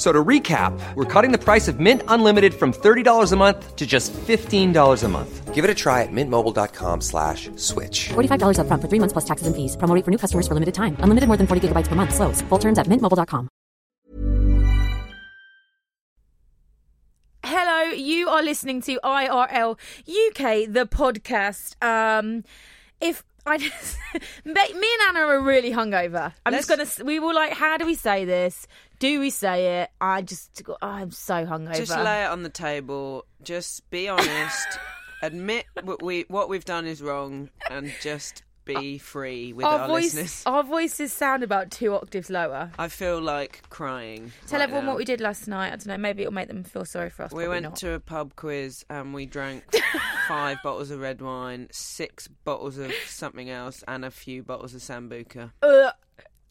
F- So to recap, we're cutting the price of Mint Unlimited from $30 a month to just $15 a month. Give it a try at mintmobile.com slash switch. $45 upfront for three months plus taxes and fees. Promo rate for new customers for limited time. Unlimited more than 40 gigabytes per month. Slows. Full terms at mintmobile.com. Hello, you are listening to IRL UK, the podcast. Um, if I just, me and Anna are really hungover. I'm just Let's- gonna. We were like, how do we say this? Do we say it? I just, oh, I'm so hungover. Just lay it on the table. Just be honest. Admit what we what we've done is wrong, and just be free with our, our voice, listeners. our voices sound about two octaves lower. I feel like crying. Tell right everyone now. what we did last night. I don't know. Maybe it'll make them feel sorry for us. We went not. to a pub quiz and we drank five bottles of red wine, six bottles of something else, and a few bottles of sambuca. Ugh.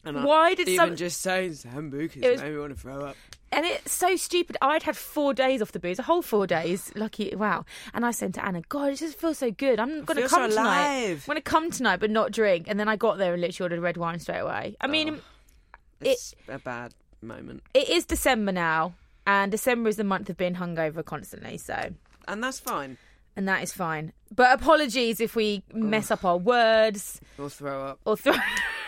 And I- Why did even some- just saying sambuca It was- made me want to throw up? And it's so stupid. I'd had four days off the booze, a whole four days. Lucky, wow. And I said to Anna, God, it just feels so good. I'm going to come so tonight. alive." I'm going to come tonight, but not drink. And then I got there and literally ordered red wine straight away. I mean, oh, It's a bad moment, it is December now, and December is the month of being hungover constantly. So, and that's fine. and that is fine. But apologies if we mess up our words Or throw up. or throw.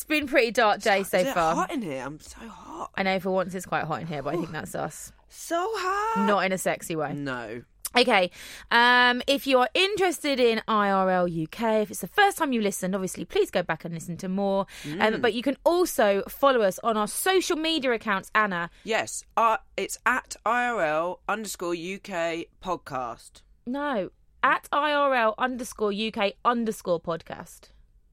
it's been pretty dark day so Is it far. hot in here? I'm so hot. I know for once it's quite hot in here, but I think that's us. So hot. Not in a sexy way. No. Okay. Um, if you are interested in IRL UK, if it's the first time you listened, obviously please go back and listen to more. Um, but you can also follow us on our social media accounts, Anna. Yes. Uh, it's at IRL underscore UK podcast. No, at IRL underscore UK underscore podcast.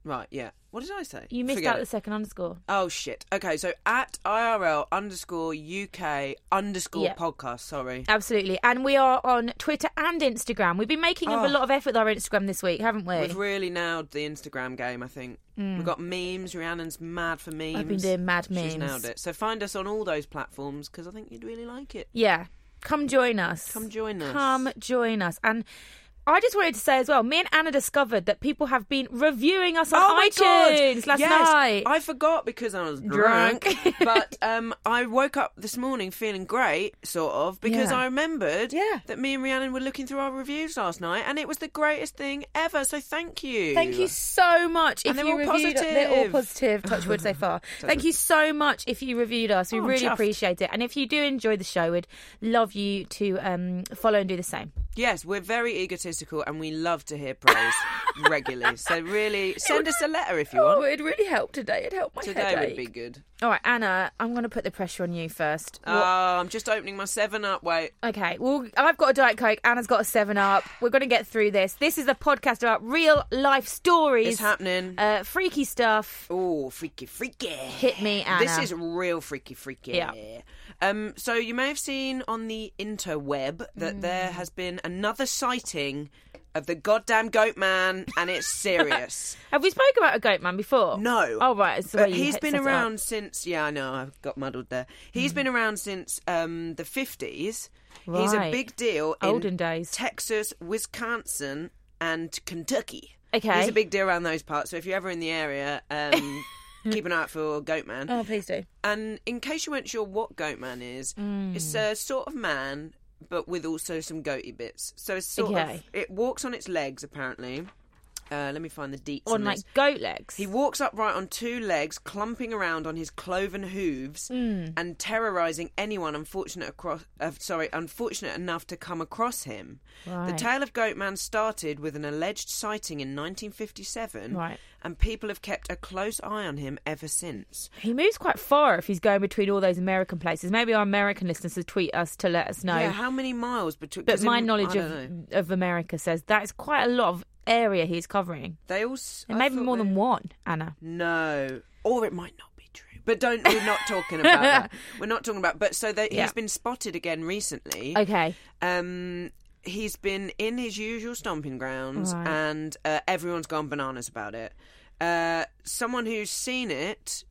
Right, yeah. What did I say? You missed Forget out it. the second underscore. Oh shit. Okay, so at IRL underscore UK underscore Yeah. podcast, sorry. Absolutely. And we are on Twitter and Instagram. We've been making a Oh. lot of effort with our Instagram this week, haven't we? We've really nailed the Instagram game, I think. Hmm. We've got memes. Rhiannon's mad for memes. I've been doing mad memes. She's nailed it. So find us on all those platforms because I think you'd really like it. Yeah. Come join us. Come join us. Come join us. And I just wanted to say as well, me and Anna discovered that people have been reviewing us on oh iTunes God. last yes, night. I forgot because I was Drunk. drunk. but um, I woke up this morning feeling great, sort of, because Yeah. I remembered Yeah. that me and Rhiannon were looking through our reviews last night, and it was the greatest thing ever. So thank you. Thank you so much. And if they're you all reviewed they're all positive. positive. Touch wood so far. Thank you so much if you reviewed us. We Oh, really chuffed. appreciate it. And if you do enjoy the show, we'd love you to um, follow and do the same. Yes, we're very egotistical, and we love to hear praise regularly. So really, send us a letter if you Oh, want. it'd really help today. It'd help my Today headache. would be good. All right, Anna, I'm going to put the pressure on you first. Oh, I'm just opening my Seven Up. Wait, Okay, well, I've got a Diet Coke. Anna's got a 7 Up. We're going to get through this. This is a podcast about real life stories. it's happening. Uh, freaky stuff. Oh, freaky, freaky. Hit me, Anna. This is real freaky, freaky. Yeah. Um, so you may have seen on the interweb that Mm. there has been another sighting of the goddamn goat man, and it's serious. Have we spoke about a goat man before? No. Oh, right. It's the But you he's hit- been set it up. around since. Yeah, I know. I got muddled there. He's Mm. been around since um, the fifties. He's a Right. big deal in Olden days. Texas, Wisconsin, and Kentucky. Okay. he's a big deal around those parts. So if you're ever in the area, um, keep an eye out for Goatman. Oh, please do. And in case you weren't sure what Goatman is, Mm. it's a sort of man, but with also some goaty bits. So it's sort Okay. of it walks on its legs apparently. Uh, let me find the deets On on like this. goat legs. He walks upright on two legs, clumping around on his cloven hooves Hmm. and terrorizing anyone unfortunate across. Uh, sorry, unfortunate enough to come across him. The tale of Goatman started with an alleged sighting in 1957, Right. and people have kept a close eye on him ever since. He moves quite far if he's going between all those American places. Maybe our American listeners will tweet us to let us know. Yeah, how many miles between? but my in- knowledge of, know. of America says that is quite a lot of area he's covering. they all s- I maybe thought more they- than one, Anna. No, or it might not be true. But don't. We're not talking about that. We're not talking about. But so they, Yeah. he's been spotted again recently. Okay. Um, he's been in his usual stomping grounds, Right. and uh, everyone's gone bananas about it. Uh, someone who's seen it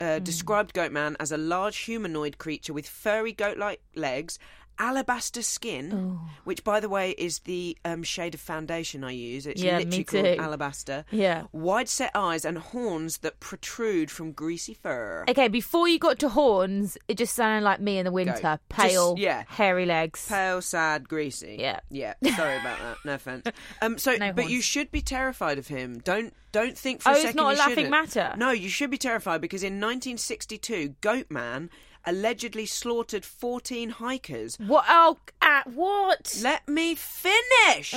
uh, Hmm. described Goatman as a large humanoid creature with furry goat-like legs, alabaster skin, Oh. which, by the way, is the um, shade of foundation I use. It's Yeah, literally me called alabaster. Yeah. Wide-set eyes and horns that protrude from greasy fur. Okay, before you got to horns, it just sounded like me in the winter. Go. Pale, Just- yeah. hairy legs. Pale, sad, greasy. Yeah. yeah. Sorry about that. No offense. Um, so, No but you should be terrified of him. Don't don't think for Oh, a it's second. not a laughing shouldn't. matter? No, you should be terrified because in 1962, Goatman allegedly slaughtered 14 hikers. What? Oh, uh, what? Let me finish.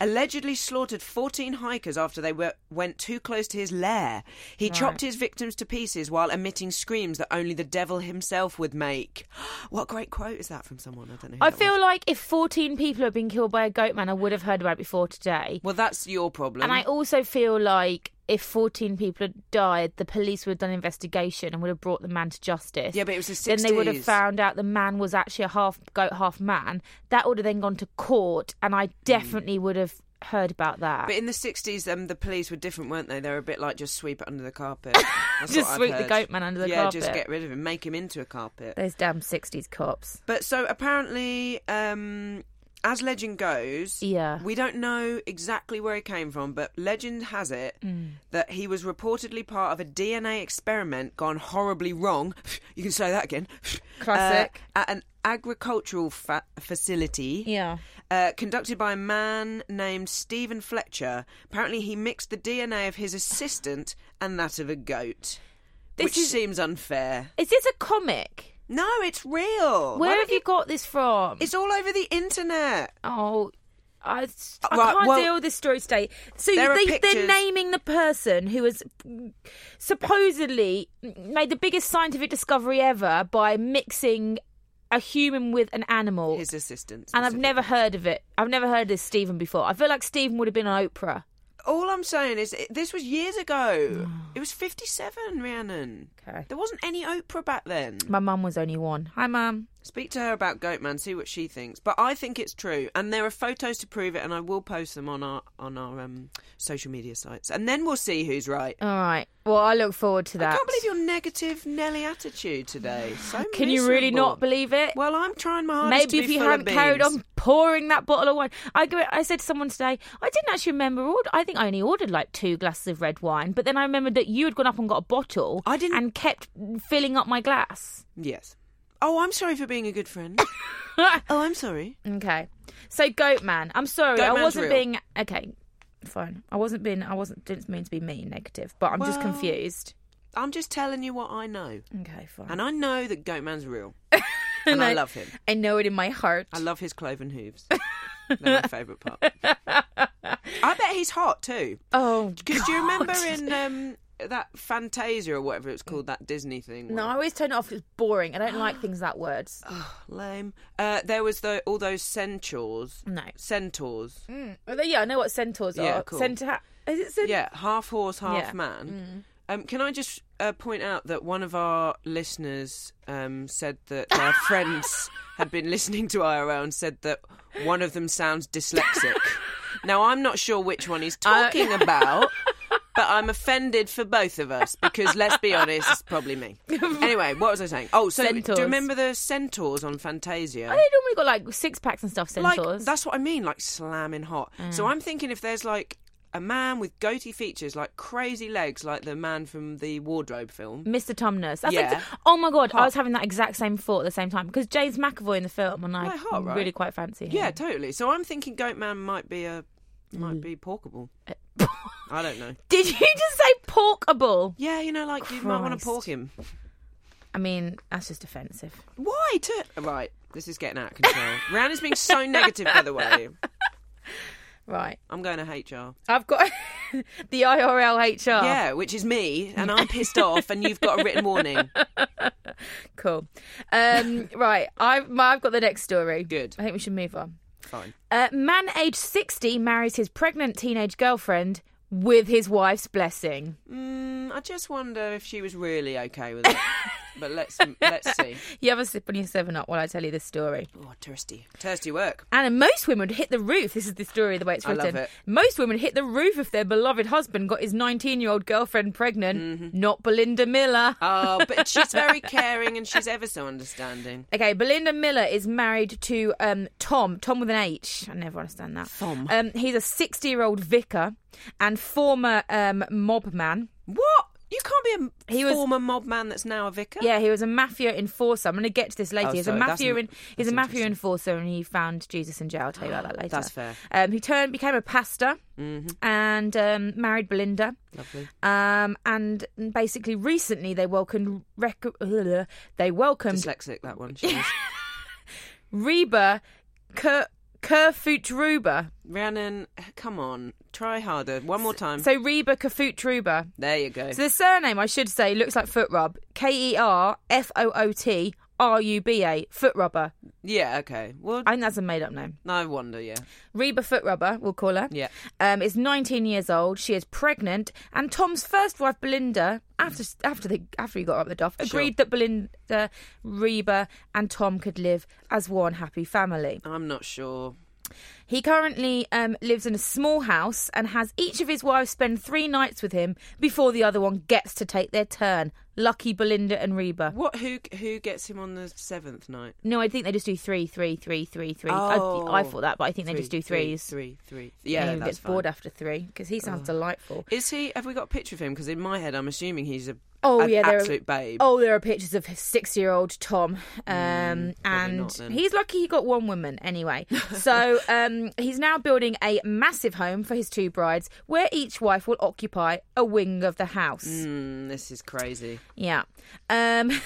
Allegedly slaughtered 14 hikers after they were, went too close to his lair. He chopped his victims to pieces while emitting screams that only the devil himself would make. What great quote is that from someone? I don't know. I feel was. like if 14 people had been killed by a goat man, I would have heard about it before today. Well, that's your problem. And I also feel like if 14 people had died, the police would have done an investigation and would have brought the man to justice. Yeah, but it was the 60s. Then they would have found out the man was actually a half goat, half man. That would have then gone to court, and I definitely would have heard about that. But in the 60s, um, the police were different, weren't they? They were a bit like just sweep it under the carpet. Just sweep the goat man under the yeah, carpet. Yeah, just get rid of him, make him into a carpet. Those damn 60s cops. But so apparently, um, as legend goes, Yeah. we don't know exactly where he came from, but legend has it Mm. that he was reportedly part of a DNA experiment gone horribly wrong. You can say that again. Classic. Uh, at an agricultural fa- facility. Yeah. Uh, conducted by a man named Stephen Fletcher. Apparently, he mixed the DNA of his assistant and that of a goat, This which is- seems unfair. Is this a comic? No, it's real. Where have don't you got this from? It's all over the internet. Oh, I, I Right, can't well- deal with this story today. So they, they're naming the person who has supposedly made the biggest scientific discovery ever by mixing a human with an animal. His assistant. and I've never heard of it. I've never heard of this Stephen before. I feel like Stephen would have been on Oprah. All I'm saying is, this was years ago. it was 57, Rhiannon. Okay. There wasn't any Oprah back then. My mum was only one. Hi, mum. Speak to her about Goatman, see what she thinks. But I think it's true, and there are photos to prove it, and I will post them on our on our um, social media sites, and then we'll see who's right. All right. Well, I look forward to that. I can't believe your negative Nelly attitude today. So Can you really miserable. not believe it? Well, I'm trying my hardest. Maybe to if be you full of hadn't carried beans. on pouring that bottle of wine. I go, I said to someone today, I didn't actually remember order. I think I only ordered like two glasses of red wine, but then I remembered that you had gone up and got a bottle. I didn't- and kept filling up my glass. Yes. Oh, I'm sorry for being a good friend. oh, I'm sorry. Okay, so Goat Man, I'm sorry, Goat I wasn't real. being okay. Fine, I wasn't being, I wasn't didn't mean to be mean, negative, but I'm just confused. I'm just telling you what I know, Okay, fine. and I know that goat man's real, and I love him. I know it in my heart. I love his cloven hooves. They're my favourite part. I bet he's hot too. oh, Because do you remember in um, that Fantasia or whatever it's called, that Disney thing? No, I always turn it off. It's boring. I don't like things that words. lame. Uh, there was the all those centaurs. No. Centaurs. Well, yeah, I know what centaurs are. Yeah, cool. Centaur. Is it centaur? Yeah, half horse, half Yeah. Mm. man. Um, can I just uh, point out that one of our listeners um, said that their friends had been listening to IRL and said that one of them sounds dyslexic. now, I'm not sure which one he's Uh, talking about, but I'm offended for both of us because, let's be honest, it's probably me. Anyway, what was I saying? Oh, so do you remember the centaurs on Fantasia? Oh, they normally got like six packs and stuff. like Centaurs. that's what I mean, like slamming hot. So Mm. I'm thinking if there's like a man with goatee features, like crazy legs, like the man from the wardrobe film. Mr. Tumnus. That's Yeah. like, oh my god, I was having that exact same thought at the same time because James McAvoy in the film, and I Quite hot, right? really quite fancy him. Yeah, totally. So I'm thinking Goatman might be a Mm. might be porkable. I don't know. Did you just say porkable? Yeah, you know, like you might want Christ. to pork him. I mean, that's just offensive. Why? To... Right, this is getting out of control. Rhiannon's being so negative, by the way. Right. I'm going to HR. I've got the IRL HR. Yeah, which is me, and I'm pissed off, and you've got a written warning. Cool. Um, right. I've, I've got the next story. Good. I think we should move on. Fine. Uh, man aged 60 marries his pregnant teenage girlfriend with his wife's blessing. Mm, I just wonder if she was really okay with it. but let's let's see. You have a sip on your seven up while I tell you this story. Oh, thirsty, thirsty work. And most women would hit the roof. This is the story, the way it's I love written. it. Most women hit the roof if their beloved husband got his 19 year old girlfriend pregnant. Mm-hmm. Not Belinda Miller. Oh, but she's very caring and she's ever so understanding. Okay, Belinda Miller is married to um, Tom. Tom with an H. I never understand that. Tom. Um, he's a 60 year old vicar and former um, mob man. What? You can't be a He was- former mob man that's now a vicar. Yeah, he was a mafia enforcer. I'm going to get to this later. Oh, he's sorry, a mafia. n- In, he's a mafia enforcer, and he found Jesus in jail. I'll tell you about that later. That's fair. Um, he turned, became a pastor, and um, married Belinda. Mm-hmm. Lovely. Um, and basically, recently they welcomed rec- uh, they welcomed Dyslexic that one. She. Reba Ker- Kerfoot-Ruber. Rhiannon, come on, try harder. One more time. So Reba Kerfoot-Ruber. there you go. So the surname, I should say, looks like foot rub. K E R F O O T R U B A. Foot rubber. yeah, okay. Well, I think that's a made up name. no wonder. Yeah, Reba Foot Rubber, we'll call her. Yeah. Um, is 19 years old. She is pregnant, and Tom's first wife, Belinda, after after the after he got up the duff, agreed that Belinda, Reba, and Tom could live as one happy family. I'm not sure. He currently um, lives in a small house and has each of his wives spend three nights with him before the other one gets to take their turn. Lucky Belinda and Reba. What? Who? Who gets him on the seventh night? No, I think they just do three, three, three, three, three. Oh. I, I thought that, but I think they just do threes. Three, three. And Yeah, he gets fine. bored after three because he sounds delightful. Is he? Have we got a picture of him? Because in my head, I'm assuming he's a Oh an yeah, there absolute are, babe. Oh, there are pictures of six-year-old Tom, um, and not he's lucky he got one woman anyway. so um, he's now building a massive home for his two brides, where each wife will occupy a wing of the house. Mm, this is crazy. Yeah. Um,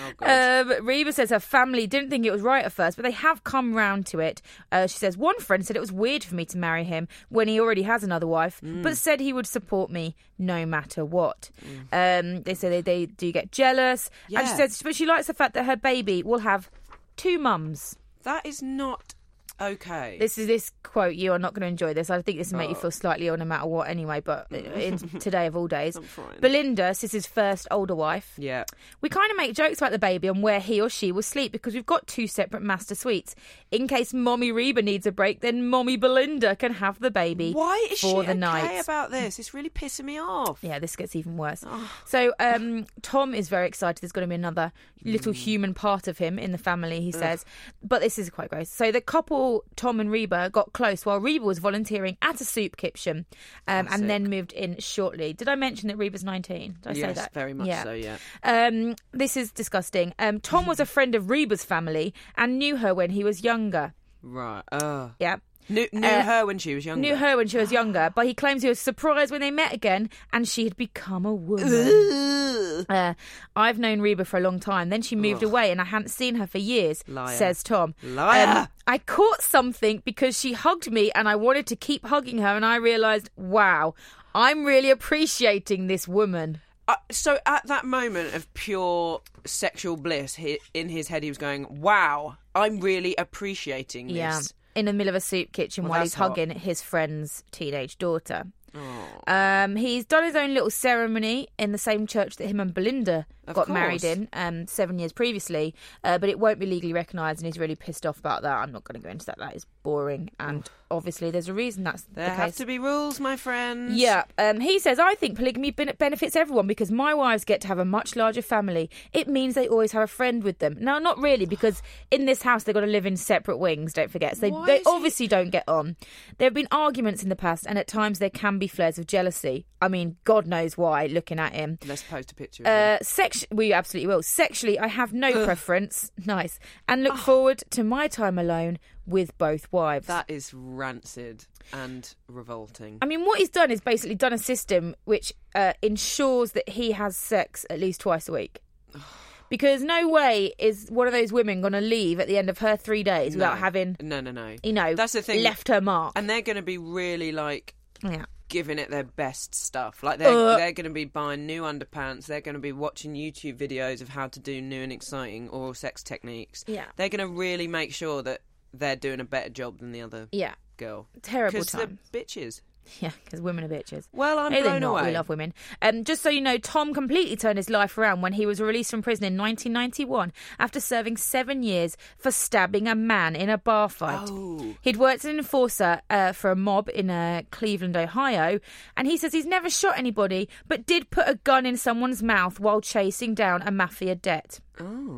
Oh god. um, Reba says her family didn't think it was right at first, but they have come round to it. Uh, she says one friend said it was weird for me to marry him when he already has another wife, Mm. but said he would support me no matter what. Um, they say they, they do get jealous, and she says, but she likes the fact that her baby will have two mums. that is not okay. This is this quote. You are not going to enjoy this. I think this will make you Oh. feel slightly ill no matter what, anyway. But in today of all days, I'm frightened. Belinda, Sis's first older wife, yeah. we kind of make jokes about the baby and where he or she will sleep because we've got two separate master suites. In case Mommy Reba needs a break, then Mommy Belinda can have the baby Why is for she the okay night. about this? It's really pissing me off. yeah, this gets even worse. Oh. So, um, Tom is very excited. There's going to be another Mm. little human part of him in the family, he says. But this is quite gross. So, the couple, Tom and Reba, got close while Reba was volunteering at a soup kitchen um, and then moved in shortly. Did I mention that Reba's 19? Did I say that? very much so. Yeah. Um, this is disgusting. Um, Tom was a friend of Reba's family and knew her when he was younger. Right. Uh, Yeah. Knew knew Uh, her when she was younger. Knew her when she was younger, but he claims he was surprised when they met again and she had become a woman. Uh, I've known Reba for a long time. Then she moved away and I hadn't seen her for years, Liar. says Tom. Liar. Um, I caught something because she hugged me and I wanted to keep hugging her and I realised, wow, I'm really appreciating this woman. Uh, so at that moment of pure sexual bliss, he, in his head he was going, "Wow, I'm really appreciating this." Yeah. In the middle of a soup kitchen Well, while that's he's hot. hugging his friend's teenage daughter. Oh. Um, he's done his own little ceremony in the same church that him and Belinda Of got married in um, seven years previously, uh, but it won't be legally recognised, and he's really pissed off about that. I'm not going to go into that. That is boring, and obviously there's a reason that's There the have case. to be rules, my friend. Yeah, um, he says, I think polygamy ben- benefits everyone because my wives get to have a much larger family. It means they always have a friend with them. Now, not really, because in this house they've got to live in separate wings, don't forget. So they, Why they is he- obviously don't get on. There have been arguments in the past, and at times there can be flares of jealousy. I mean, God knows why, looking at him. Let's post a picture. Of him. Uh, sex- we absolutely will. Sexually, I have no preference. Nice. And look forward to my time alone with both wives. that is rancid and revolting. I mean, what he's done is basically done a system which uh, ensures that he has sex at least twice a week. Because no way is one of those women going to leave at the end of her three days without having, No, no, no. you know, That's the thing. left her mark. And they're going to be really like yeah. Giving it their best stuff. Like they're Uh. they're going to be buying new underpants. They're going to be watching YouTube videos of how to do new and exciting oral sex techniques. Yeah. They're going to really make sure that they're doing a better job than the other Yeah. girl. Terrible Because they're time. bitches. Yeah, because women are bitches. Well, I'm Either blown not, away. We love women. Um, just so you know, Tom completely turned his life around when he was released from prison in 1991 after serving seven years for stabbing a man in a bar fight. Oh. He'd worked as an enforcer uh, for a mob in uh, Cleveland, Ohio, and he says he's never shot anybody, but did put a gun in someone's mouth while chasing down a mafia debt. Oh.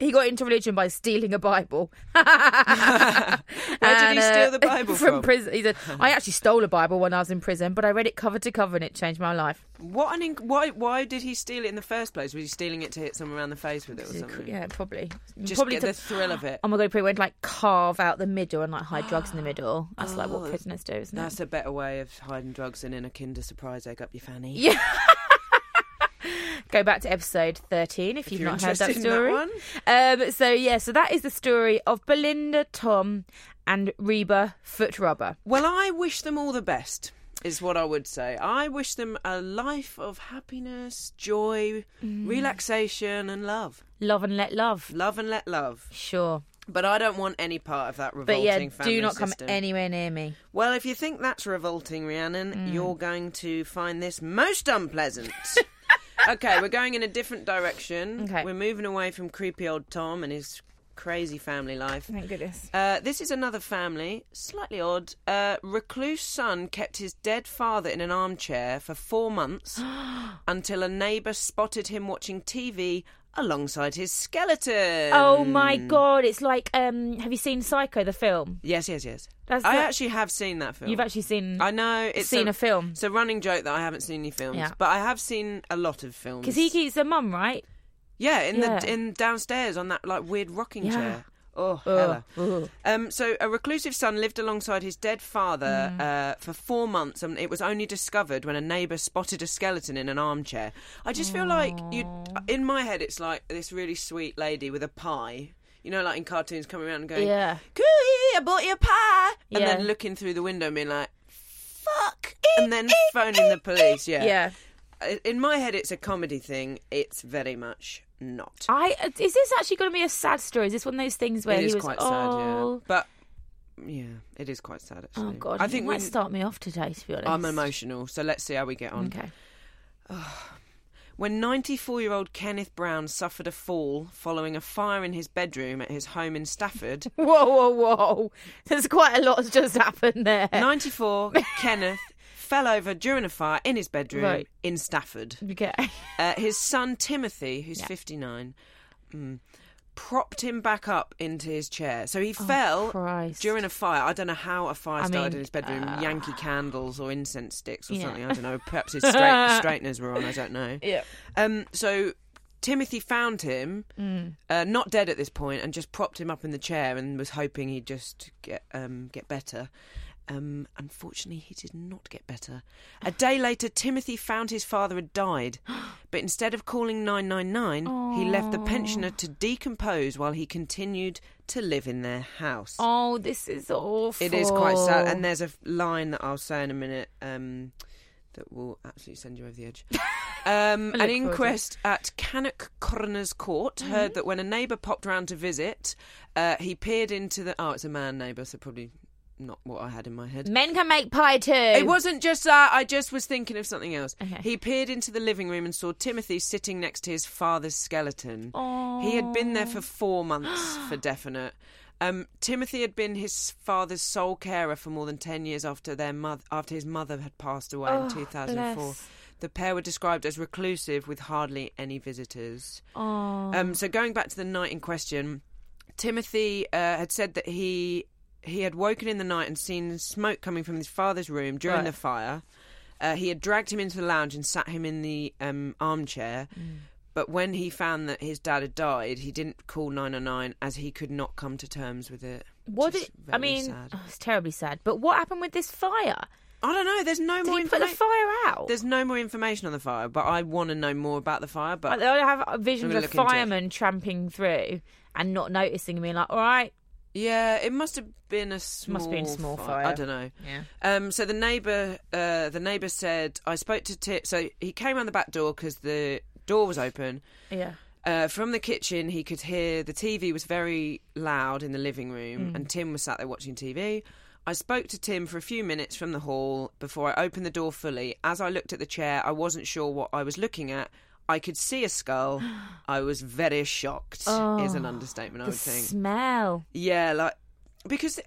He got into religion by stealing a Bible. Where did he uh, steal the Bible from? prison. He said, "I actually stole a Bible when I was in prison, but I read it cover to cover, and it changed my life." What an inc- why why did he steal it in the first place? Was he stealing it to hit someone around the face with it or something? Yeah, probably. Just probably get to- the thrill of it. Oh my god, he probably went like carve out the middle and like hide drugs in the middle. That's like Oh, what prisoners do, isn't That's it? a better way of hiding drugs than in a Kinder Surprise egg up your fanny. Yeah. Go back to episode thirteen if, you've not heard that that story. one. Um, so yeah, so that is the story of Belinda, Tom, and Reba Foot Rubber. Well, I wish them all the best. Is what I would say. I wish them a life of happiness, joy, Mm. relaxation, and love. Love and let love. Love and let love. Sure. But I don't want any part of that revolting But yeah, family do not come system. anywhere near me. Well, if you think that's revolting, Rhiannon, Mm. you're going to find this most unpleasant. okay, we're going in a different direction. Okay. We're moving away from creepy old Tom and his crazy family life. Thank goodness. Uh, this is another family, slightly odd. Uh, recluse son kept his dead father in an armchair for four months until a neighbour spotted him watching TV alongside his skeleton. Oh my god, it's like um have you seen Psycho the film? Yes, yes, yes. That's I like- actually have seen that film. You've actually seen I know it's seen a film. It's a running joke that I haven't seen any films, Yeah. but I have seen a lot of films. because he keeps a mum, right? Yeah, in Yeah. the in downstairs on that like weird rocking Yeah. chair. Oh, Ugh, hella. Um, so a reclusive son lived alongside his dead father Mm. uh, for four months, and it was only discovered when a neighbour spotted a skeleton in an armchair. I just feel like you, in my head, it's like this really sweet lady with a pie. You know, like in cartoons, coming around and going, Yeah. Cooey, I bought you a pie," and Yeah. then looking through the window and being like, "Fuck," and then phoning the police. Yeah, Yeah. In my head, it's a comedy thing. It's very much not. I is this actually going to be a sad story? Is this one of those things where It he is was quite oh, sad, yeah. But yeah, it is quite sad actually. oh god, I think might start me off today. To be honest, I'm emotional, so let's see how we get on. Okay. When 94 year old Kenneth Brown suffered a fall following a fire in his bedroom at his home in Stafford, Whoa, whoa, whoa! There's quite a lot that's just happened there. 94 Kenneth fell over during a fire in his bedroom Right. in Stafford. Okay. Uh, his son Timothy, who's 59, mm, propped him back up into his chair. So he fell Oh, Christ. during a fire. I don't know how a fire I started mean, in his bedroom. uh, Yankee candles or incense sticks or Yeah. something. I don't know. Perhaps his straight- straighteners were on. I don't know. Yeah. Um, so Timothy found him, Mm. uh, not dead at this point, and just propped him up in the chair and was hoping he'd just get um, get better. Um, unfortunately, he did not get better. A day later, Timothy found his father had died, but instead of calling 999, he left the pensioner to decompose while he continued to live in their house. Oh, this is awful. It is quite sad, and there's a line that I'll say in a minute um, that will absolutely send you over the edge. Um, an forward to it. inquest at Cannock Coroner's Court Mm-hmm. heard that when a neighbour popped round to visit, uh, he peered into the. Oh, it's a man neighbour, so probably not what I had in my head. Men can make pie too. It wasn't just that. I just was thinking of something else. Okay. He peered into the living room and saw Timothy sitting next to his father's skeleton. He had been there for four months for definite. Um, Timothy had been his father's sole carer for more than ten years after their mother, after his mother had passed away in two thousand and four. bless. The pair were described as reclusive with hardly any visitors. Oh. Um, so going back to the night in question, Timothy uh, had said that he he had woken in the night and seen smoke coming from his father's room during Right. the fire. Uh, he had dragged him into the lounge and sat him in the um, armchair. Mm. But when he found that his dad had died, he didn't call 999 as he could not come to terms with it. what? Which Did, is I very mean, sad. oh, it's terribly sad. But what happened with this fire? I don't know. There's no Did more he put the information. fire out? There's no more information on the fire, but I want to know more about the fire. But I have visions I'm gonna of look into it. firemen tramping through and not noticing and being like, all right. Yeah, it must have been a small. Must have been small fi- fire. I don't know. Yeah. Um. So the neighbour, uh, the neighbour said, I spoke to Tim. So he came around the back door because the door was open. Yeah. Uh, from the kitchen, he could hear the TV was very loud in the living room, Mm. and Tim was sat there watching TV. I spoke to Tim for a few minutes from the hall before I opened the door fully. As I looked at the chair, I wasn't sure what I was looking at. I could see a skull. I was very shocked. is an understatement, I would think. smell. Yeah, like because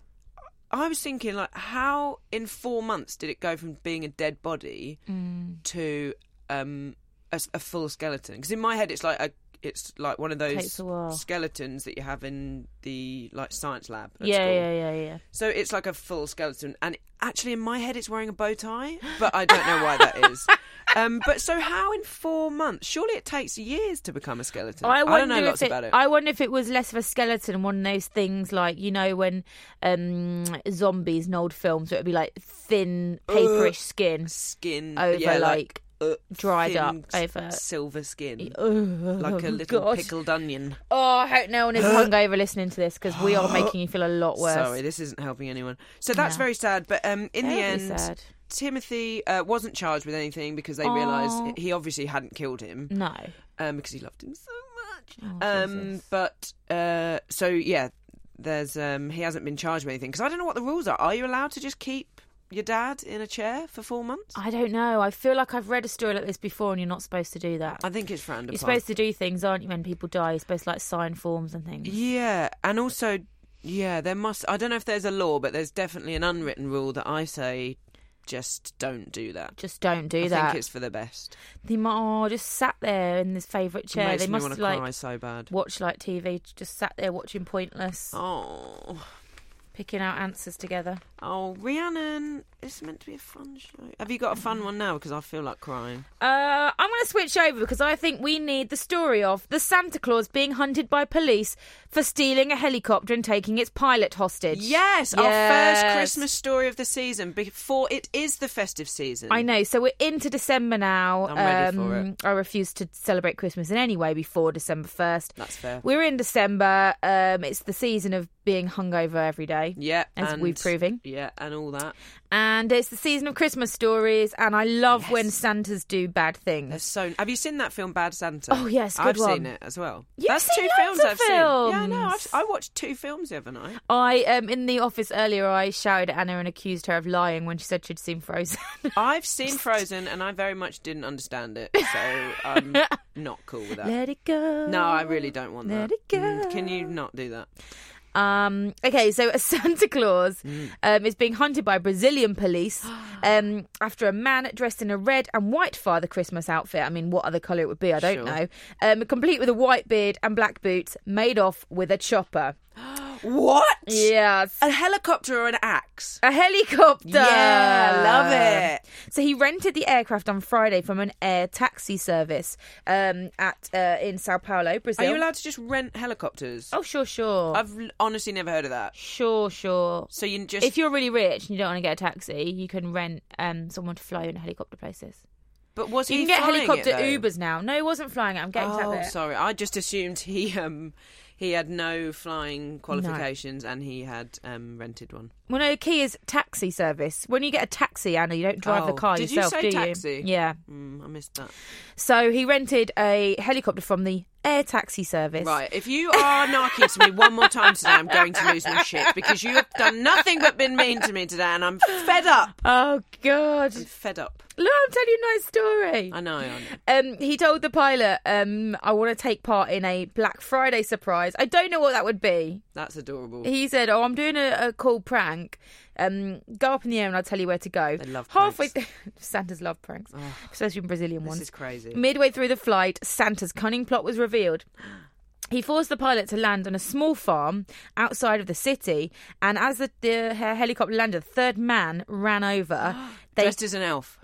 I was thinking, like, how in four months did it go from being a dead body Mm. to um, a, a full skeleton? Because in my head, it's like a, it's like one of those skeletons that you have in the like science lab. At Yeah, school. yeah, yeah, yeah. So it's like a full skeleton, and actually in my head, it's wearing a bow tie, but I don't know why that is. Um, but so how in four months? Surely it takes years to become a skeleton. I, I don't know lots it, about it. I wonder if it was less of a skeleton, one of those things like you know when um, zombies in old films, it would be like thin, paperish skin Skin over yeah, like, uh, dried up over. silver skin, like a little God. pickled onion. Oh, I hope no one is hungover listening to this because we are making you feel a lot worse. Sorry, this isn't helping anyone. So that's No. very sad. But um, in the end, sad. Timothy uh, wasn't charged with anything because they realised he obviously hadn't killed him No. um, because he loved him so much. Oh, um, but uh, so yeah, there's um, he hasn't been charged with anything because I don't know what the rules are. Are you allowed to just keep your dad in a chair for four months? I don't know. I feel like I've read a story like this before, and you're not supposed to do that. I think it's frowned You're supposed to do things, aren't you? When people die, you're supposed to like sign forms and things. Yeah, and also, yeah, there must. I don't know if there's a law, but there's definitely an unwritten rule that I say just don't do that. Just don't do I that. I think it's for the best. They might oh, just sat there in this favourite It chair. makes they me must want to like cry so bad. watch like TV. Just sat there watching Pointless, Oh, picking out answers together. oh, Rhiannon, it's meant to be a fun show. Have you got a fun one now? Because I feel like crying. Uh, I'm going to switch over because I think we need the story of the Santa Claus being hunted by police for stealing a helicopter and taking its pilot hostage. Yes, our first Christmas story of the season before it is the festive season. I know. So we're into December now. I'm ready for Um, it. I refuse to celebrate Christmas in any way before December 1st. That's fair. We're in December. Um, it's the season of being hungover every day. Yeah, As and, we're proving. Yeah, and all that. And it's the season of Christmas stories, and I love when Santas do bad They're things. so. Have you seen that film Bad Santa? Oh, yes, good I've one. seen it as well. You've That's two films I've seen. Yeah, no. I've, I watched two films the other night. I um in the office earlier. I shouted at Anna and accused her of lying when she said she'd seen Frozen. I've seen Frozen and I very much didn't understand it, so I'm not cool with that. Let it go. No, I really don't want Let that. Let it go. Mm, Can you not do that? Um, okay, so a Santa Claus Mm. um, is being hunted by Brazilian police um, after a man dressed in a red and white Father Christmas outfit. I mean, what other colour it would be, I don't Sure. know. Um, complete with a white beard and black boots, made off with a chopper. What? Yes. A helicopter or an axe? A helicopter. Yeah, love it. So he rented the aircraft on Friday from an air taxi service um, at uh, in Sao Paulo, Brazil. Are you allowed to just rent helicopters? Oh, sure, sure. I've l- honestly never heard of that. Sure, sure. So you just If you're really rich and you don't want to get a taxi, you can rent um, someone to fly you in a helicopter places. but was he? You he can get flying helicopter it, though? Ubers now. No, he wasn't flying it. I'm getting to Oh, that bit. sorry. I just assumed he um he had no flying qualifications and he had um rented one. Well, no, the key is taxi service. When you get a taxi, Anna, you don't drive the Oh, car did you yourself, say do taxi? you? Yeah. Mm, I missed that. So he rented a helicopter from the air taxi service. Right, if you are narky to me one more time today, I'm going to lose my shit because you have done nothing but been mean to me today, and I'm fed up. Oh God! I'm fed up. Look, I'm telling you a nice story. I know. I know. Um, he told the pilot, um, "I want to take part in a Black Friday surprise. I don't know what that would be." That's adorable. He said, "Oh, I'm doing a, a cool prank. Um, go up in the air and I'll tell you where to go." They love halfway. pranks. Santa's love pranks, especially Brazilian This ones. This is crazy. Midway through the flight, Santa's cunning plot was revealed. He forced the pilot to land on a small farm outside of the city, and as the, the helicopter landed, the third man ran over. They Dressed as an elf.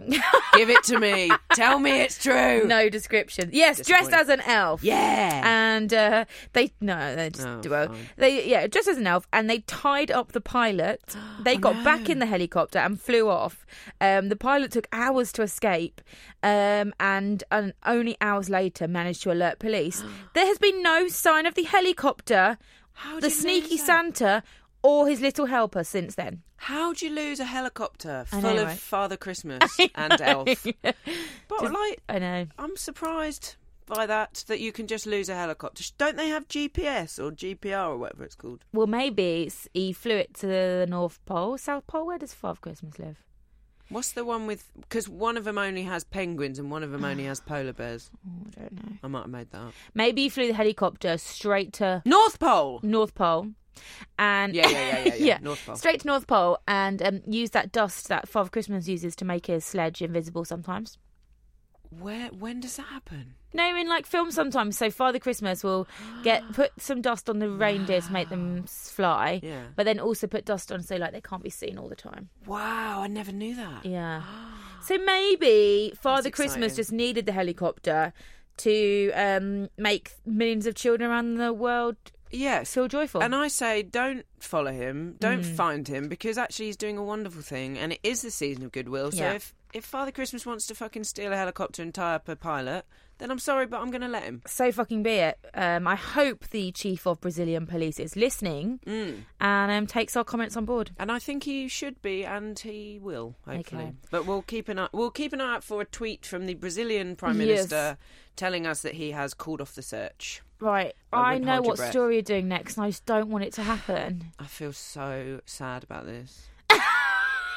Give it to me. Tell me it's true. no description. Yes, dressed as an elf. Yeah. and uh, they no, they just Oh, well, fine. they yeah, dressed as an elf, and they tied up the pilot. They got back in the helicopter and flew off. Um, the pilot took hours to escape, um, and, and only hours later managed to alert police. there has been no sign of the helicopter, the sneaky? Santa, or his little helper since then. How'd you lose a helicopter full know, of right? Father Christmas and Elf? But like, I know. I'm surprised by that that you can just lose a helicopter? Don't they have GPS or GPR or whatever it's called? Well, maybe it's, he flew it to the North Pole, South Pole. Where does Father Christmas live? What's the one with? Because one of them only has penguins and one of them only has polar bears. Oh, I don't know. I might have made that up. Maybe he flew the helicopter straight to North Pole. North Pole. And Yeah, yeah, yeah, yeah, yeah. North Pole. straight to North Pole, and um, used that dust that Father Christmas uses to make his sledge invisible sometimes. Where? When does that happen? No, in like films sometimes. So Father Christmas will get put some dust on the reindeer to make them fly, Yeah. but then also put dust on so like they can't be seen all the time. Wow, I never knew that. Yeah. So maybe Father Christmas exciting. just needed the helicopter to um, make millions of children around the world Yes. feel joyful. And I say, don't follow him, don't Mm. find him, because actually he's doing a wonderful thing, and it is the season of goodwill. So Yeah. if if Father Christmas wants to fucking steal a helicopter and tie up a pilot, then I'm sorry, but I'm going to let him. so fucking be it. Um, I hope the chief of Brazilian police is listening Mm. and um, takes our comments on board. And I think he should be, and he will, hopefully. Okay. But we'll keep an eye. We'll keep an eye out for a tweet from the Brazilian Prime Yes. Minister telling us that he has called off the search. Right, I I know what breath. story you're doing next, and I just don't want it to happen. I feel so sad about this.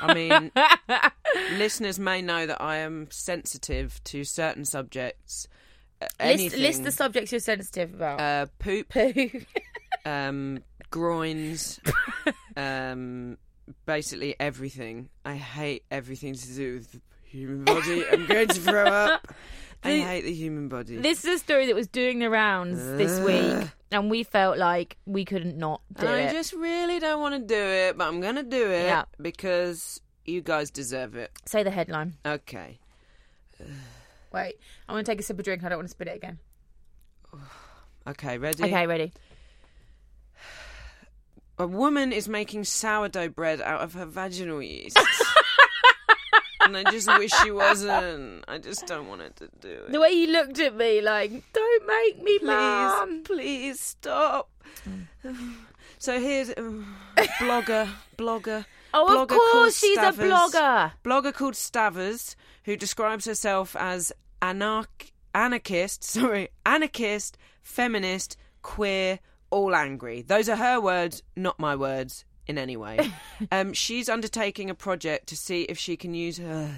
I mean, listeners may know that I am sensitive to certain subjects. Uh, List, list the subjects you're sensitive about. uh, poop, Poo. um, groins, um, basically everything. I hate everything to do with the human body. I'm going to throw up. I The- hate the human body. This is a story that was doing the rounds this week, and we felt like we couldn't not do and I just really don't want to do it, but I'm going to do it Yeah. because you guys deserve it. Say the headline. Okay. Wait, I'm going to take a sip of drink. I don't want to spit it again. Okay, ready? Okay, ready. A woman is making sourdough bread out of her vaginal yeast. and I just wish she wasn't. I just don't want it to do it. The way you looked at me, like, don't make me, please, mum. please stop. So here's um, blogger, blogger. Oh, of blogger called course, she's a Stavers. blogger. Blogger called Stavers, who describes herself as anarch- anarchist, sorry, anarchist, feminist, queer, all angry. Those are her words, not my words in any way. um, she's undertaking a project to see if she can use her.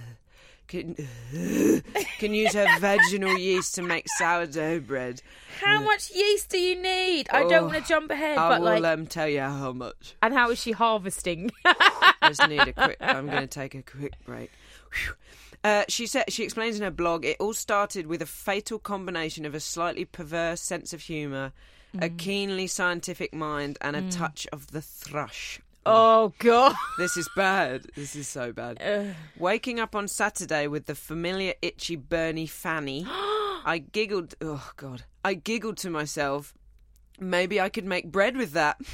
Can, can use her vaginal yeast to make sourdough bread. How much yeast do you need? I don't Oh, want to jump ahead, I but will like, um, tell you how much. and how is she harvesting? I just need a quick. I'm going to take a quick break. Uh, she said she explains in her blog. It all started with a fatal combination of a slightly perverse sense of humour, a Mm. keenly scientific mind, and a touch of the thrush. oh God. This is bad. This is so bad. Waking up on Saturday with the familiar itchy Bernie fanny, I giggled. Oh God! I giggled to myself. Maybe I could make bread with that.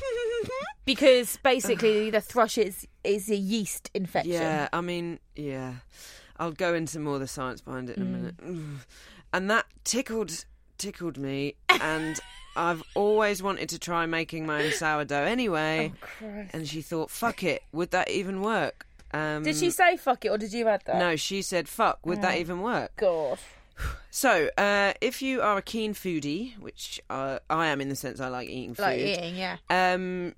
Because basically, the thrush is is a yeast infection. Yeah, I mean, yeah. I'll go into more of the science behind it in a minute. And that tickled tickled me and I've always wanted to try making my own sourdough anyway. and she thought, "Fuck it, would that even work?" Um Did she say fuck it, or did you add that? No, she said, "Fuck, would that even work?" God. So, uh, if you are a keen foodie, which uh, I am in the sense I like eating food, Like eating, yeah. um,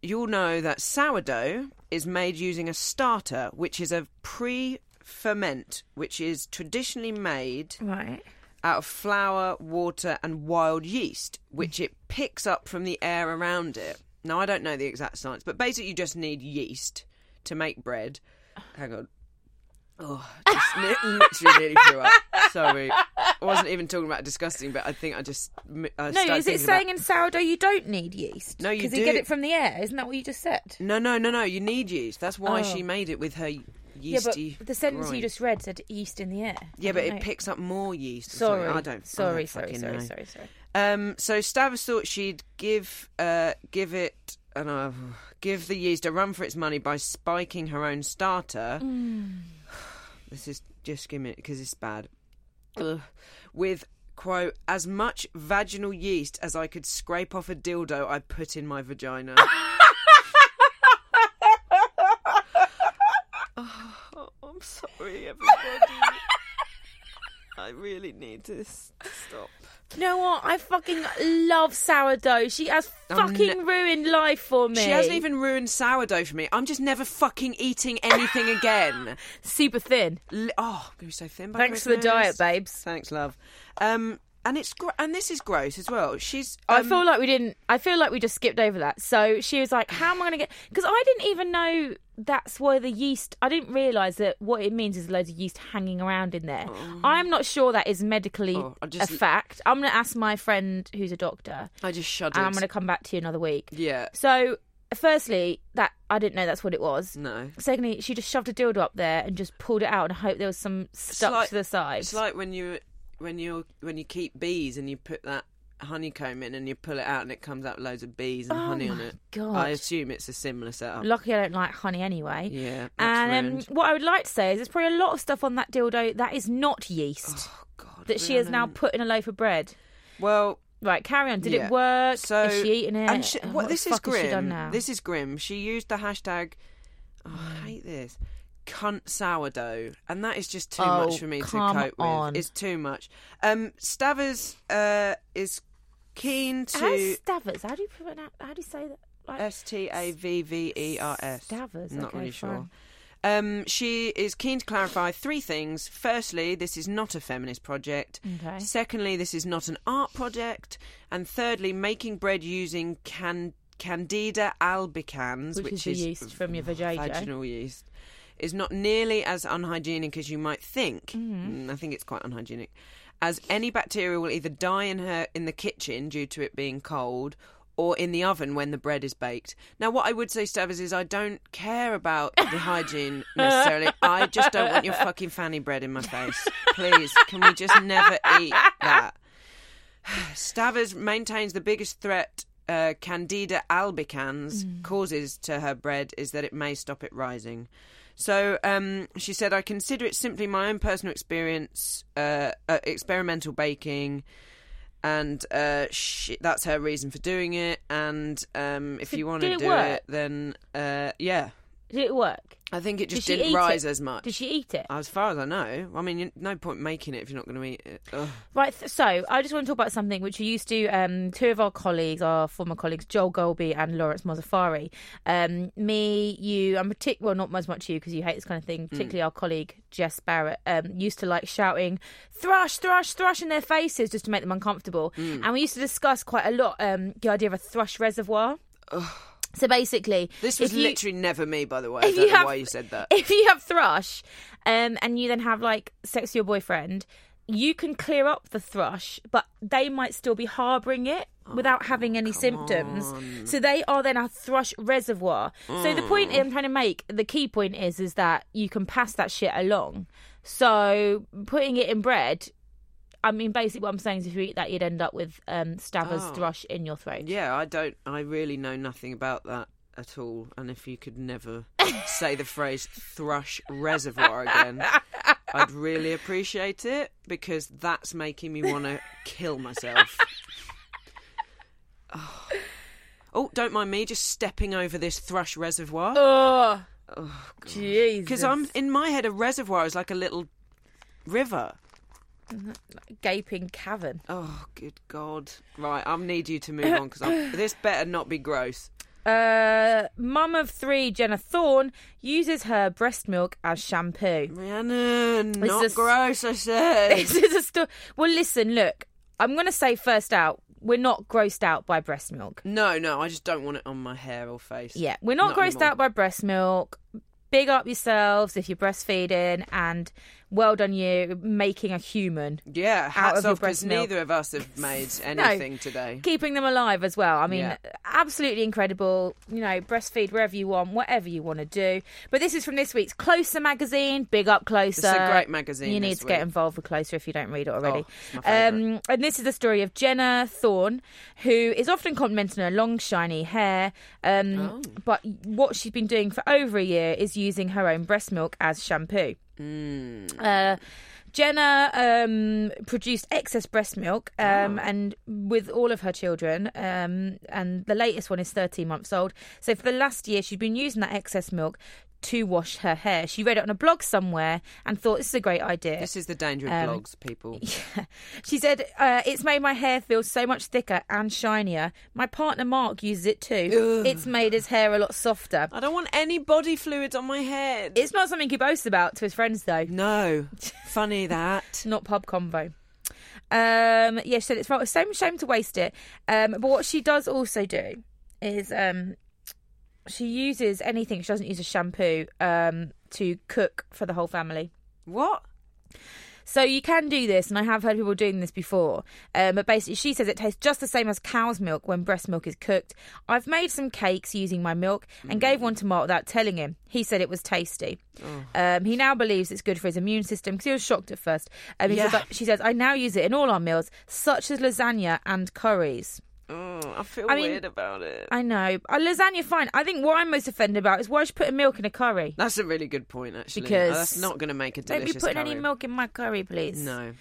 you'll know that sourdough is made using a starter, which is a pre-ferment, which is traditionally made Right. Out of flour, water, and wild yeast, which it picks up from the air around it. Now, I don't know the exact science, but basically, you just need yeast to make bread. Hang on. Oh, just li- literally nearly threw up. Sorry. I wasn't even talking about disgusting, but I think I just. I No, is it thinking about- saying in sourdough you don't need yeast? No, you Because you get it from the air. Isn't that what you just said? No, no, no, no. You need yeast. That's why Oh. she made it with her Yeah, but the sentence groin. you just read said yeast in the air. Yeah, but don't it picks up more yeast. Sorry. I don't. I Sorry, don't sorry, sorry, know. sorry, sorry. Um, so Stavros thought she'd give uh, give it I don't give the yeast a run for its money by spiking her own starter. Mm. This is just give me because it's bad. Ugh. With quote as much vaginal yeast as I could scrape off a dildo I put in my vagina. oh, I'm sorry, everybody. I really need to s- stop. You know what? I fucking love sourdough. She has I'm fucking ne- ruined life for me. She hasn't even ruined sourdough for me. I'm just never fucking eating anything again. super thin. Li- oh, I'm gonna be so thin. By Thanks for the Christmas. diet, babes. Thanks, love. Um, and it's gr- and this is gross as well. She's. I um, feel like we didn't. I feel like we just skipped over that. So she was like, "How am I going to get?" Because I didn't even know that's why the yeast. I didn't realise that what it means is loads of yeast hanging around in there. I'm not sure that is medically Oh, just- a fact. I'm going to ask my friend who's a doctor, I just shuddered. and I'm going to come back to you another week. Yeah. So, firstly, that I didn't know that's what it was. No. Secondly, she just shoved a dildo up there and just pulled it out and hoped there was some stuck like- to the side. It's like when you when you when you keep bees and you put that honeycomb in and you pull it out and it comes out with loads of bees and Oh honey on it. God. I assume it's a similar setup. Lucky I don't like honey anyway. Yeah, And um, what I would like to say is there's probably a lot of stuff on that dildo that is not yeast oh God. that she has now put in a loaf of bread. Well, Right, carry on. Did yeah. it work? So is she eating it? And she, Oh, what, what this is fuck has she grim. done now? This is grim. She used the hashtag. Oh, I hate this. Cunt sourdough, and that is just too Oh, much for me to cope on. with. It's too much. Um, Stavvers uh, is keen How's to Stavvers? How do you pronounce? How do you say that? Like, S T A V V E R S. Stavvers, Not okay, really sure. fine. Um, she is keen to clarify three things. Firstly, this is not a feminist project. Okay. Secondly, this is not an art project. And thirdly, making bread using can- Candida albicans, Which which, is the yeast from your vagina, vaginal yeast, is not nearly as unhygienic as you might think. Mm-hmm. Mm, I think it's quite unhygienic, as any bacteria will either die in her in the kitchen due to it being cold. Or in the oven when the bread is baked. Now, what I would say, Stavvers, is I don't care about the hygiene necessarily. I just don't want your fucking fanny bread in my face. Please, can we just never eat that? Stavvers maintains the biggest threat uh, Candida albicans causes to her bread is that it may stop it rising. So um, she said, I consider it simply my own personal experience, uh, uh, experimental baking, and uh, she, that's her reason for doing it. And um, if Did- you want to do work? it, then uh, yeah, Did it work? I think it just Did she didn't eat rise it? as much. Did she eat it? As far as I know, I mean, you- no point making it if you're not going to eat it. Ugh. Right, th- so I just want to talk about something which we used to, um, two of our colleagues, our former colleagues, Joel Golby and Lawrence Mozaffari. Um, me, you, and partic- well, not as much you because you hate this kind of thing, particularly our colleague Jess Barrett, um, used to like shouting, thrush, thrush, thrush in their faces just to make them uncomfortable. And we used to discuss quite a lot um, the idea of a thrush reservoir. So basically, This was you- literally never me, by the way. I if don't you know have- why you said that. if you have thrush um, and you then have like sex with your boyfriend you can clear up the thrush but they might still be harboring it without having any symptoms. so they are then a thrush reservoir. So the point i'm trying to make the key point is is that you can pass that shit along. So putting it in bread I mean, basically, what I'm saying is, if you eat that, you'd end up with um, Stavvers Oh. thrush in your throat. Yeah, I don't. I really know nothing about that at all. And if you could never say the phrase "thrush reservoir" again, I'd really appreciate it because that's making me want to kill myself. Oh. Oh, don't mind me just stepping over this thrush reservoir Oh, Jesus! because I'm in my head. A reservoir is like a little river. Gaping cavern. Oh, good God! Right, I need you to move on because this better not be gross. Uh, mum of three, Jenna Thorne, uses her breast milk as shampoo. Rhiannon, This not is- gross. I said. This is a story. Well, listen, look, I'm going to say first out, we're not grossed out by breast milk. No, no, I just don't want it on my hair or face. Yeah, we're not, grossed anymore. out by breast milk. Big up yourselves if you're breastfeeding, and well done you making a human. Yeah, hats off because neither of us have made anything today. Keeping them alive as well. I mean, Yeah. absolutely incredible. You know, breastfeed wherever you want, whatever you want to do. But this is from this week's Closer magazine. Big up Closer. It's a great magazine You need to get involved with Closer if you don't read it already. Oh, my favourite. um, and this is the story of Jenna Thorne, who is often complimented on her long, shiny hair. Um, Oh. But what she's been doing for over a year is using her own breast milk as shampoo. Mm. Uh, Jenna um, produced excess breast milk, um, and with all of her children, um, and the latest one is 13 months old. So for the last year, she's been using that excess milk to wash her hair. She read it on a blog somewhere and thought this is a great idea. This is the danger of Um, blogs, people. Yeah. She said, uh, It's made my hair feel so much thicker and shinier. My partner Mark uses it too. It's made his hair a lot softer. I don't want any body fluids on my head. It's not something he boasts about to his friends, though. no, funny that. Not pub convo. Um, yeah, she said it's right. Same shame to waste it. Um, but what she does also do is um, she uses anything. She doesn't use a shampoo um, to cook for the whole family. What? So you can do this, and I have heard people doing this before. Um, but basically, she says it tastes just the same as cow's milk when breast milk is cooked. I've made some cakes using my milk and gave one to Mark without telling him. He said it was tasty. Um, he now believes it's good for his immune system because he was shocked at first. Um, he says, Yeah. she says, I now use it in all our meals, such as lasagna and curries. Oh, I feel I mean- weird about it. I know. Uh, lasagna, fine. I think what I'm most offended about is why she put milk in a curry. That's a really good point, actually. Because that's not going to make a delicious. Don't be putting curry. any milk in my curry, please. No.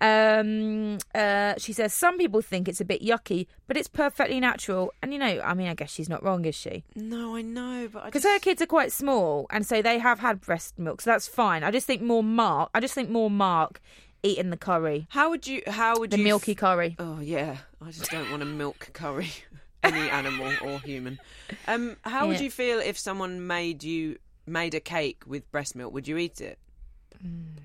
Um, uh, she says some people think it's a bit yucky, but it's perfectly natural. And you know, I mean, I guess she's not wrong, is she? No, I know, but I Because just... her kids are quite small, and so they have had breast milk, so that's fine. I just think more Mark. I just think more Mark eating the curry, How would you? How would you? the you? milky curry. Oh yeah, I just don't want a milk curry. Any animal or human. Um, how would Yeah. you feel if someone made you made a cake with breast milk? Would you eat it?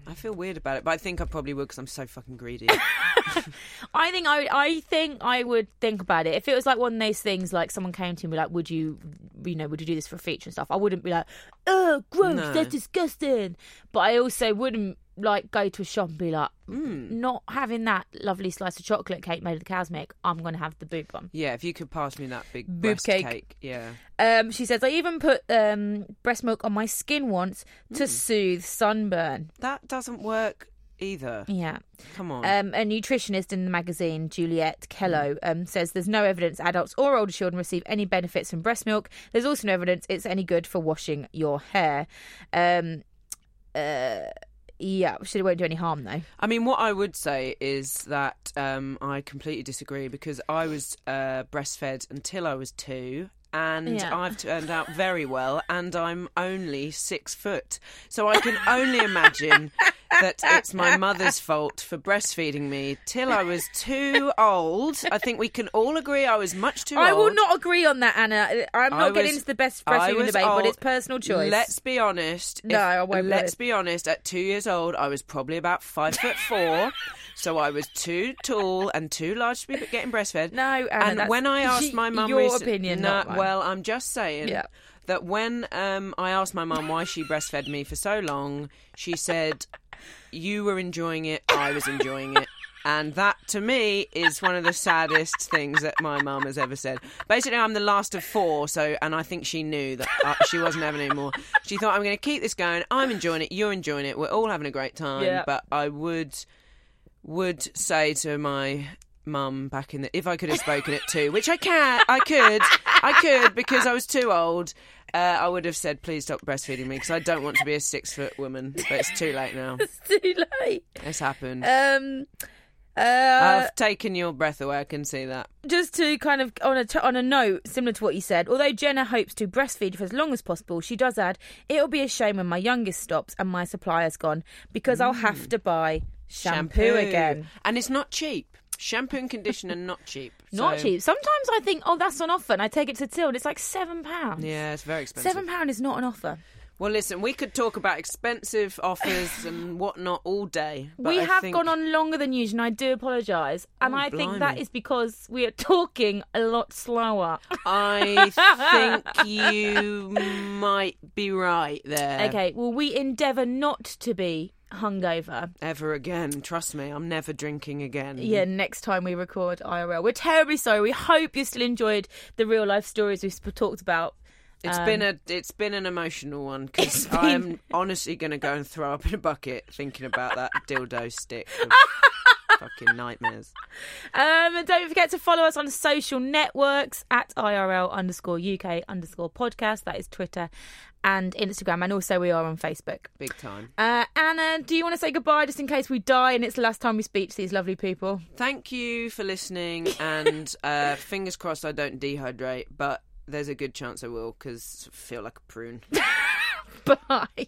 I feel weird about it, but I think I probably would because I'm so fucking greedy. I think I, would, I think I would think about it if it was like one of those things. Like someone came to me, like, would you, you know, would you do this for a feature and stuff? I wouldn't be like, oh, gross, No. that's disgusting. But I also wouldn't like go to a shop and be like, mm, not having that lovely slice of chocolate cake made of the cow's milk. I'm going to have the boob one. yeah, if you could pass me that big Boob cake. cake. yeah. Um, she says I even put um breast milk on my skin once to soothe sunburn. That doesn't work either. Yeah. Come on. Um, a nutritionist in the magazine, Juliette Kellow, um, says there's no evidence adults or older children receive any benefits from breast milk. There's also no evidence it's any good for washing your hair. Um, uh, yeah, she won't do any harm though. I mean, what I would say is that um, I completely disagree because I was uh, breastfed until I was two. And Yeah. I've turned out very well, and I'm only six foot. So I can only imagine that it's my mother's fault for breastfeeding me till I was too old. I think we can all agree I was much too I old. I will not agree on that, Anna. I'm not getting into the best breastfeeding was debate, but it's personal choice. Let's be honest. No, If- I won't let Let's be honest. At two years old, I was probably about five foot four, so I was too tall and too large to be getting breastfed. No, Anna, and when I asked my mum, your opinion, No, not mine. well, I'm just saying. Yeah. That when um, I asked my mum why she breastfed me for so long, she said, "You were enjoying it, I was enjoying it." And that, to me, is one of the saddest things that my mum has ever said. Basically, I'm the last of four, so and I think she knew that uh, she wasn't having any more. She thought, "I'm going to keep this going. I'm enjoying it. You're enjoying it. We're all having a great time." Yeah. But I would would say to my mum back in the if I could have spoken it two, which I can, I could, I could because I was too old. Uh, I would have said, "Please stop breastfeeding me," because I don't want to be a six foot woman. But it's too late now. it's too late. It's happened. Um, uh, I've taken your breath away. I can see that. just to kind of on a t- on a note similar to what you said although jenna hopes to breastfeed for as long as possible she does add it'll be a shame when my youngest stops and my supplier's gone because i'll have to buy shampoo, again and it's not cheap. Shampoo and conditioner not cheap. not So- cheap sometimes i think oh that's on offer and i take it to till and it's like seven pounds Yeah, it's very expensive. seven pound is not an offer Well, listen, we could talk about expensive offers and whatnot all day. But we I have think- gone on longer than usual and i do apologise and Oh, i think that is because we are talking a lot slower I think you might be right there. okay well we endeavour not to be hungover Ever again. Trust me, I'm never drinking again. Yeah, next time we record IRL. We're terribly sorry. We hope you still enjoyed the real life stories we've talked about. It's been a it's been an emotional one because Um, been- I'm honestly going to go and throw up in a bucket thinking about that dildo stick. of fucking nightmares. Um, and don't forget to follow us on social networks at IRL underscore UK underscore podcast. That is Twitter and Instagram. And also we are on Facebook. Big time. Uh, Anna, do you want to say goodbye just in case we die and it's the last time we speak to these lovely people? Thank you for listening, and uh, fingers crossed I don't dehydrate, but there's a good chance I will because I feel like a prune. Bye.